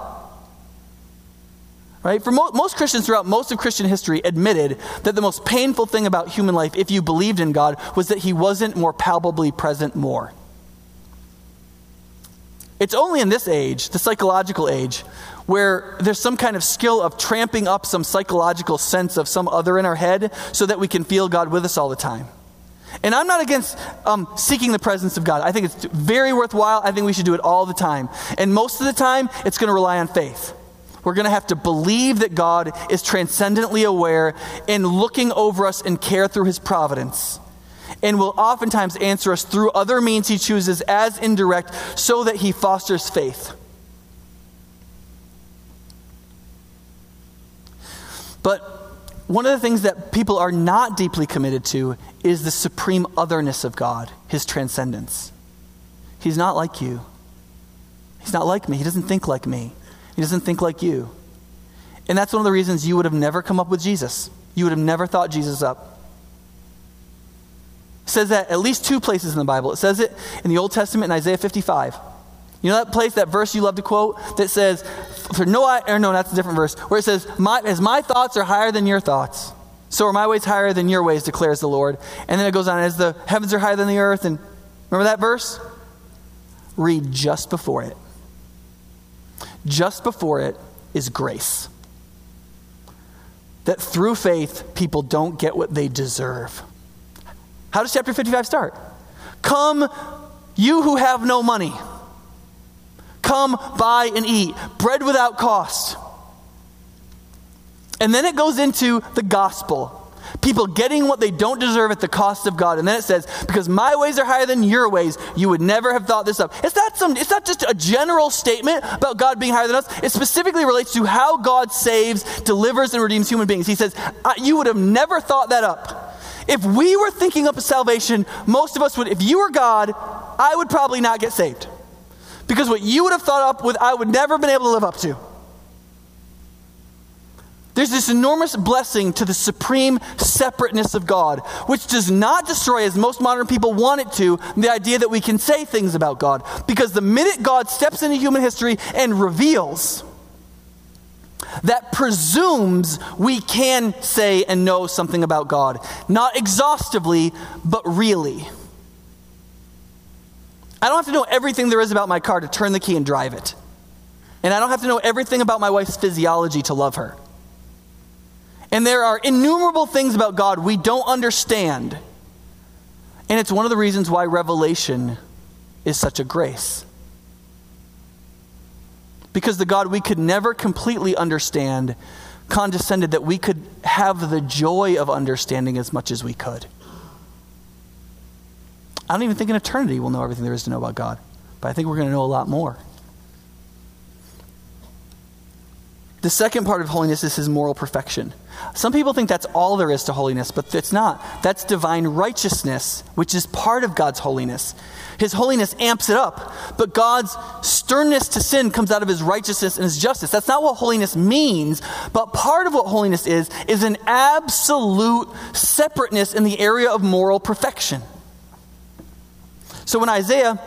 Right? For mo- most Christians throughout most of Christian history admitted that the most painful thing about human life, if you believed in God, was that he wasn't more palpably present more. It's only in this age, the psychological age, where there's some kind of skill of tramping up some psychological sense of some other in our head so that we can feel God with us all the time. And I'm not against um, seeking the presence of God. I think it's very worthwhile. I think we should do it all the time. And most of the time, it's going to rely on faith. We're going to have to believe that God is transcendently aware and looking over us and care through his providence and will oftentimes answer us through other means he chooses as indirect so that he fosters faith. But one of the things that people are not deeply committed to is the supreme otherness of God, his transcendence. He's not like you. He's not like me. He doesn't think like me. He doesn't think like you. And that's one of the reasons you would have never come up with Jesus. You would have never thought Jesus up says that at least two places in the Bible. It says it in the Old Testament in Isaiah 55. You know that place, that verse you love to quote that says, "For no, I, or no, that's a different verse where it says, my, "As my thoughts are higher than your thoughts, so are my ways higher than your ways," declares the Lord. And then it goes on, "As the heavens are higher than the earth." And remember that verse? Read just before it. Just before it is grace. That through faith, people don't get what they deserve. How does chapter 55 start? Come, you who have no money. Come buy and eat. Bread without cost. And then it goes into the gospel. People getting what they don't deserve at the cost of God. And then it says, because my ways are higher than your ways, you would never have thought this up. It's not some it's not just a general statement about God being higher than us. It specifically relates to how God saves, delivers, and redeems human beings. He says, you would have never thought that up. If we were thinking up a salvation, most of us would, if you were God, I would probably not get saved. Because what you would have thought up with, I would never have been able to live up to. There's this enormous blessing to the supreme separateness of God, which does not destroy, as most modern people want it to, the idea that we can say things about God. Because the minute God steps into human history and reveals, that presumes we can say and know something about God. Not exhaustively, but really. I don't have to know everything there is about my car to turn the key and drive it. And I don't have to know everything about my wife's physiology to love her. And there are innumerable things about God we don't understand. And it's one of the reasons why revelation is such a grace. Because the God we could never completely understand condescended that we could have the joy of understanding as much as we could. I don't even think in eternity we'll know everything there is to know about God, but I think we're going to know a lot more. The second part of holiness is his moral perfection. Some people think that's all there is to holiness, but it's not. That's divine righteousness, which is part of God's holiness. His holiness amps it up, but God's sternness to sin comes out of his righteousness and his justice. That's not what holiness means, but part of what holiness is, is an absolute separateness in the area of moral perfection. So when Isaiah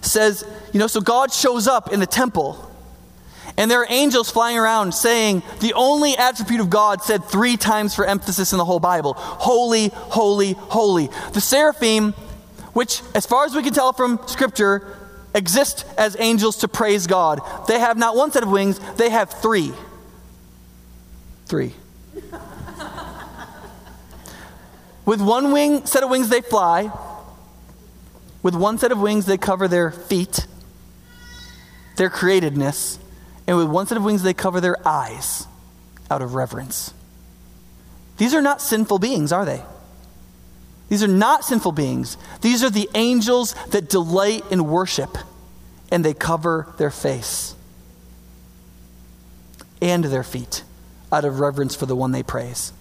says, you know, so God shows up in the temple, and there are angels flying around saying the only attribute of God said three times for emphasis in the whole Bible holy, holy, holy. The seraphim, which, as far as we can tell from Scripture, exist as angels to praise God, they have not one set of wings, they have three. Three. With one wing, set of wings, they fly. With one set of wings, they cover their feet, their createdness, and with one set of wings, they cover their eyes out of reverence. These are not sinful beings, are they? These are not sinful beings. These are the angels that delight in worship, and they cover their face and their feet out of reverence for the one they praise.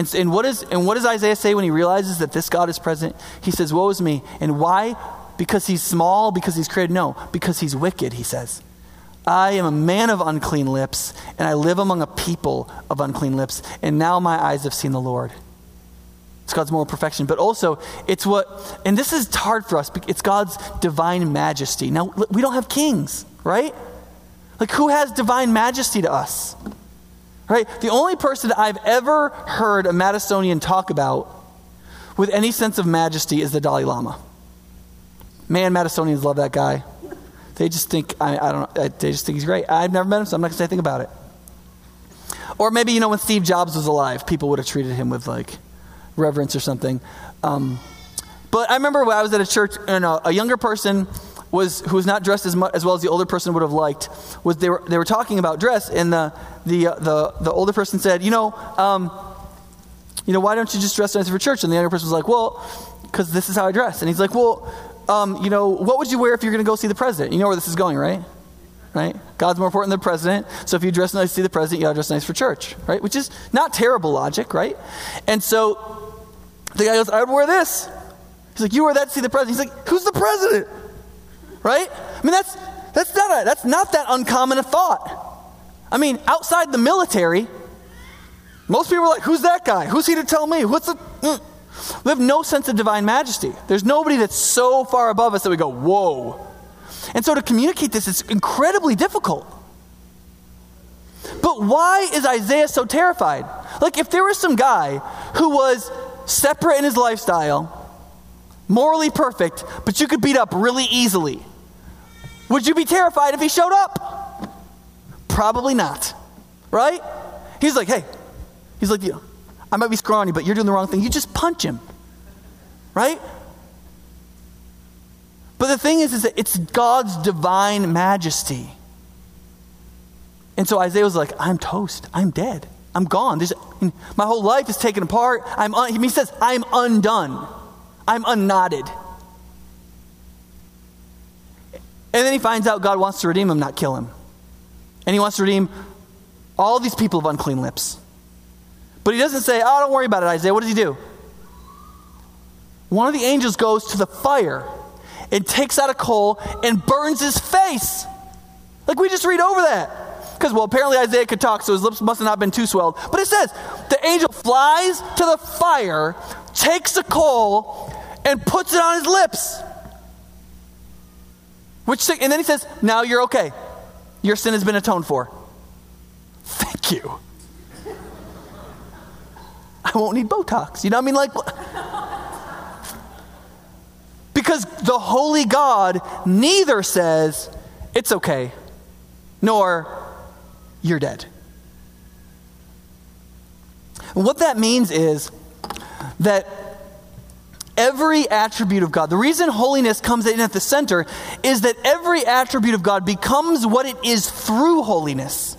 And, and, what is, and what does Isaiah say when he realizes that this God is present? He says, Woe is me. And why? Because he's small, because he's created? No, because he's wicked, he says. I am a man of unclean lips, and I live among a people of unclean lips, and now my eyes have seen the Lord. It's God's moral perfection, but also it's what, and this is hard for us, it's God's divine majesty. Now, we don't have kings, right? Like, who has divine majesty to us? Right? The only person I've ever heard a Madisonian talk about with any sense of majesty is the Dalai Lama. Man, Madisonians love that guy. They just think, I, I don't know, they just think he's great. I've never met him, so I'm not to say anything about it. Or maybe, you know, when Steve Jobs was alive, people would have treated him with like reverence or something. Um, but I remember when I was at a church, and a younger person was who was not dressed as much as well as the older person would have liked was they were they were talking about dress and the the uh, the, the older person said you know um, you know why don't you just dress nice for church? And the younger person was like well because this is how I dress and he's like well um, you know what would you wear if you're going to go see the president? You know where this is going right? Right? God's more important than the president so if you dress nice to see the president you got to dress nice for church right? Which is not terrible logic right? And so the guy goes I would wear this. He's like you wear that to see the president. He's like who's the president right? I mean, that's, that's, not a, that's not that uncommon a thought. I mean, outside the military, most people are like, who's that guy? Who's he to tell me? What's the. Mm. We have no sense of divine majesty. There's nobody that's so far above us that we go, whoa. And so to communicate this is incredibly difficult. But why is Isaiah so terrified? Like, if there was some guy who was separate in his lifestyle, morally perfect, but you could beat up really easily, would you be terrified if he showed up? Probably not. Right? He's like, hey, he's like, I might be scrawny, but you're doing the wrong thing. You just punch him. Right? But the thing is, is that it's God's divine majesty. And so Isaiah was like, I'm toast. I'm dead. I'm gone. There's, my whole life is taken apart. I'm un, he says, I'm undone. I'm unknotted. And then he finds out God wants to redeem him, not kill him. And he wants to redeem all these people of unclean lips. But he doesn't say, Oh, don't worry about it, Isaiah. What does he do? One of the angels goes to the fire and takes out a coal and burns his face. Like we just read over that. Because, well, apparently Isaiah could talk, so his lips must have not been too swelled. But it says the angel flies to the fire, takes a coal, and puts it on his lips. Which, and then he says, Now you're okay. Your sin has been atoned for. thank you. I won't need Botox. You know what I mean? Like, because the holy God neither says, it's okay, nor you're dead. What that means is that every attribute of God, the reason holiness comes in at the center is that every attribute of God becomes what it is through holiness.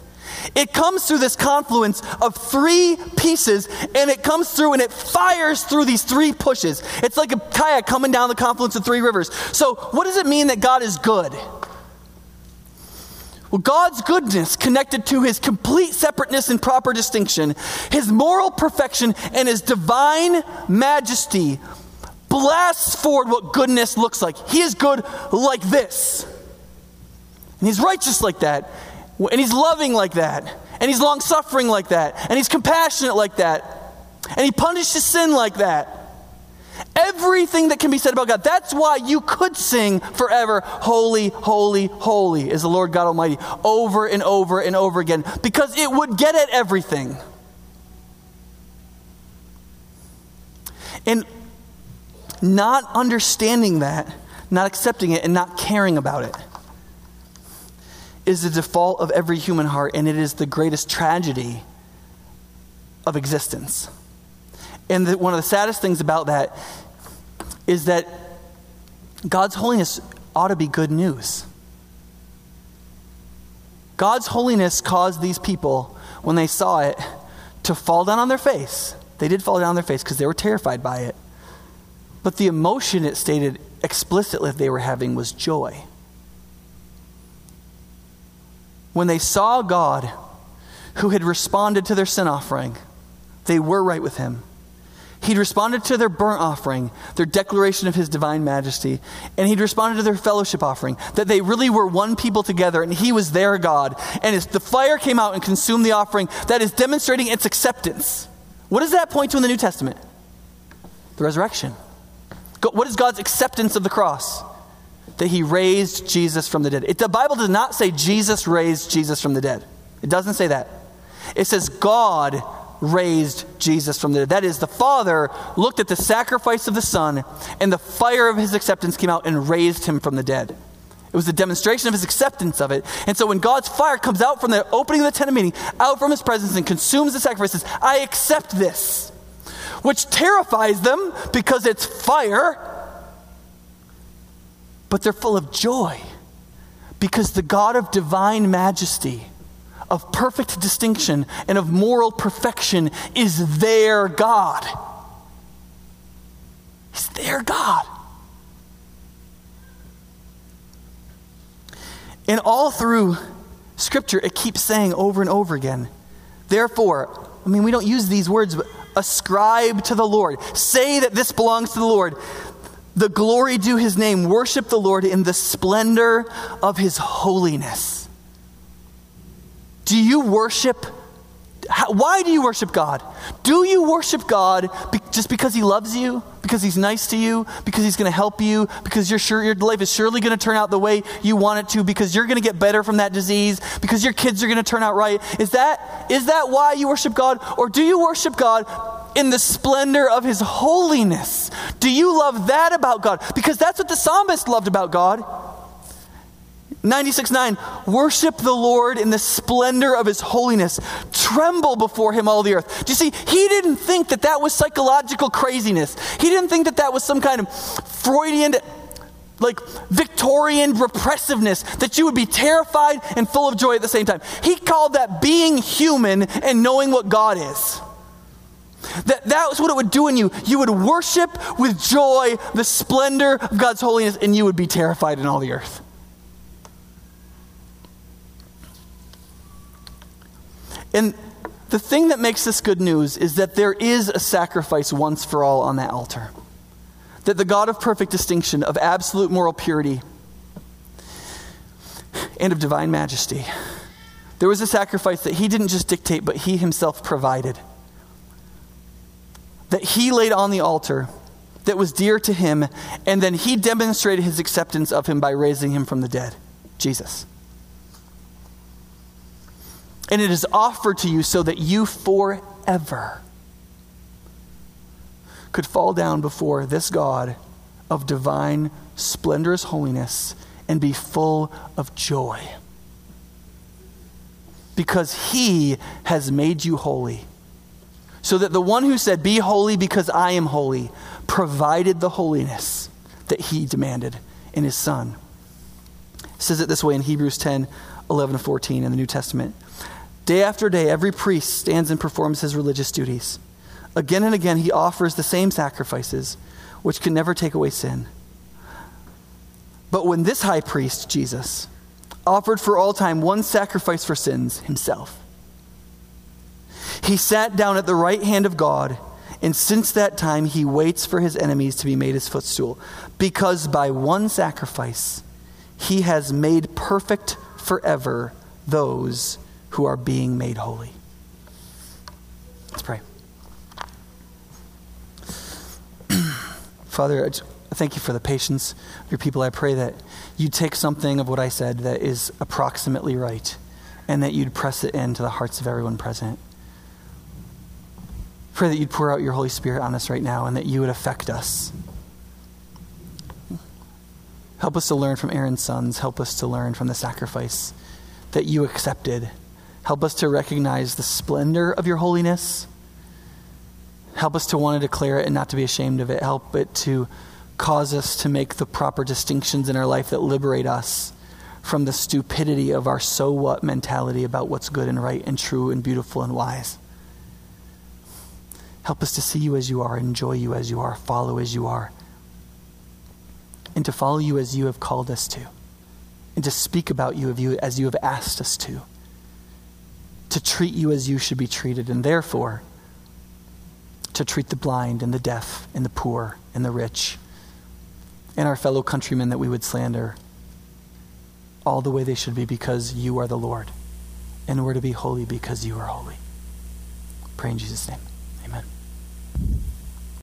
It comes through this confluence of three pieces, and it comes through and it fires through these three pushes. It's like a kayak coming down the confluence of three rivers. So, what does it mean that God is good? Well, God's goodness connected to his complete separateness and proper distinction, his moral perfection, and his divine majesty blasts forward what goodness looks like. He is good like this. And he's righteous like that. And he's loving like that. And he's long suffering like that. And he's compassionate like that. And he punishes sin like that. Everything that can be said about God. That's why you could sing forever, Holy, Holy, Holy is the Lord God Almighty, over and over and over again, because it would get at everything. And not understanding that, not accepting it, and not caring about it is the default of every human heart, and it is the greatest tragedy of existence. And the, one of the saddest things about that is that God's holiness ought to be good news. God's holiness caused these people, when they saw it, to fall down on their face. They did fall down on their face because they were terrified by it. But the emotion it stated explicitly they were having was joy when they saw God who had responded to their sin offering, they were right with him. He'd responded to their burnt offering, their declaration of his divine majesty, and he'd responded to their fellowship offering, that they really were one people together and he was their God. And as the fire came out and consumed the offering, that is demonstrating its acceptance. What does that point to in the New Testament? The resurrection. What is God's acceptance of the cross? that he raised Jesus from the dead. It, the Bible does not say Jesus raised Jesus from the dead. It doesn't say that. It says God raised Jesus from the dead. That is, the Father looked at the sacrifice of the Son, and the fire of his acceptance came out and raised him from the dead. It was a demonstration of his acceptance of it. And so when God's fire comes out from the opening of the tent of meeting, out from his presence, and consumes the sacrifices, I accept this, which terrifies them because it's fire but they're full of joy because the God of divine majesty, of perfect distinction, and of moral perfection is their God. He's their God. And all through Scripture, it keeps saying over and over again, therefore, I mean, we don't use these words, but ascribe to the Lord. Say that this belongs to the Lord the glory due his name. Worship the Lord in the splendor of his holiness. Do you worship? Why do you worship God? Do you worship God be, just because he loves you? Because he's nice to you? Because he's going to help you? Because you're sure your life is surely going to turn out the way you want it to? Because you're going to get better from that disease? Because your kids are going to turn out right? Is that, is that why you worship God? Or do you worship God in the splendor of his holiness. Do you love that about God? Because that's what the psalmist loved about God. 96 9, worship the Lord in the splendor of his holiness. Tremble before him, all the earth. Do you see? He didn't think that that was psychological craziness. He didn't think that that was some kind of Freudian, like Victorian repressiveness, that you would be terrified and full of joy at the same time. He called that being human and knowing what God is. That, that was what it would do in you. You would worship with joy the splendor of God's holiness, and you would be terrified in all the earth. And the thing that makes this good news is that there is a sacrifice once for all on that altar. That the God of perfect distinction, of absolute moral purity, and of divine majesty, there was a sacrifice that he didn't just dictate, but he himself provided that he laid on the altar that was dear to him, and then he demonstrated his acceptance of him by raising him from the dead Jesus. And it is offered to you so that you forever could fall down before this God of divine, splendorous holiness and be full of joy. Because he has made you holy. So that the one who said, Be holy because I am holy, provided the holiness that he demanded in his son. It says it this way in Hebrews 10 11 14 in the New Testament. Day after day, every priest stands and performs his religious duties. Again and again, he offers the same sacrifices, which can never take away sin. But when this high priest, Jesus, offered for all time one sacrifice for sins himself, he sat down at the right hand of God, and since that time he waits for his enemies to be made his footstool, because by one sacrifice he has made perfect forever those who are being made holy. Let's pray. Father, I thank you for the patience of your people. I pray that you take something of what I said that is approximately right and that you'd press it into the hearts of everyone present. Pray that you'd pour out your Holy Spirit on us right now and that you would affect us. Help us to learn from Aaron's sons. Help us to learn from the sacrifice that you accepted. Help us to recognize the splendor of your holiness Help us to want to declare it and not to be ashamed of it. Help it to cause us to make the proper distinctions in our life that liberate us from the stupidity of our so what mentality about what's good and right and true and beautiful and wise. Help us to see you as you are, enjoy you as you are, follow as you are, and to follow you as you have called us to, and to speak about you of you as you have asked us to, to treat you as you should be treated, and therefore, to treat the blind and the deaf and the poor and the rich and our fellow countrymen that we would slander all the way they should be because you are the Lord. And we're to be holy because you are holy. Pray in Jesus' name.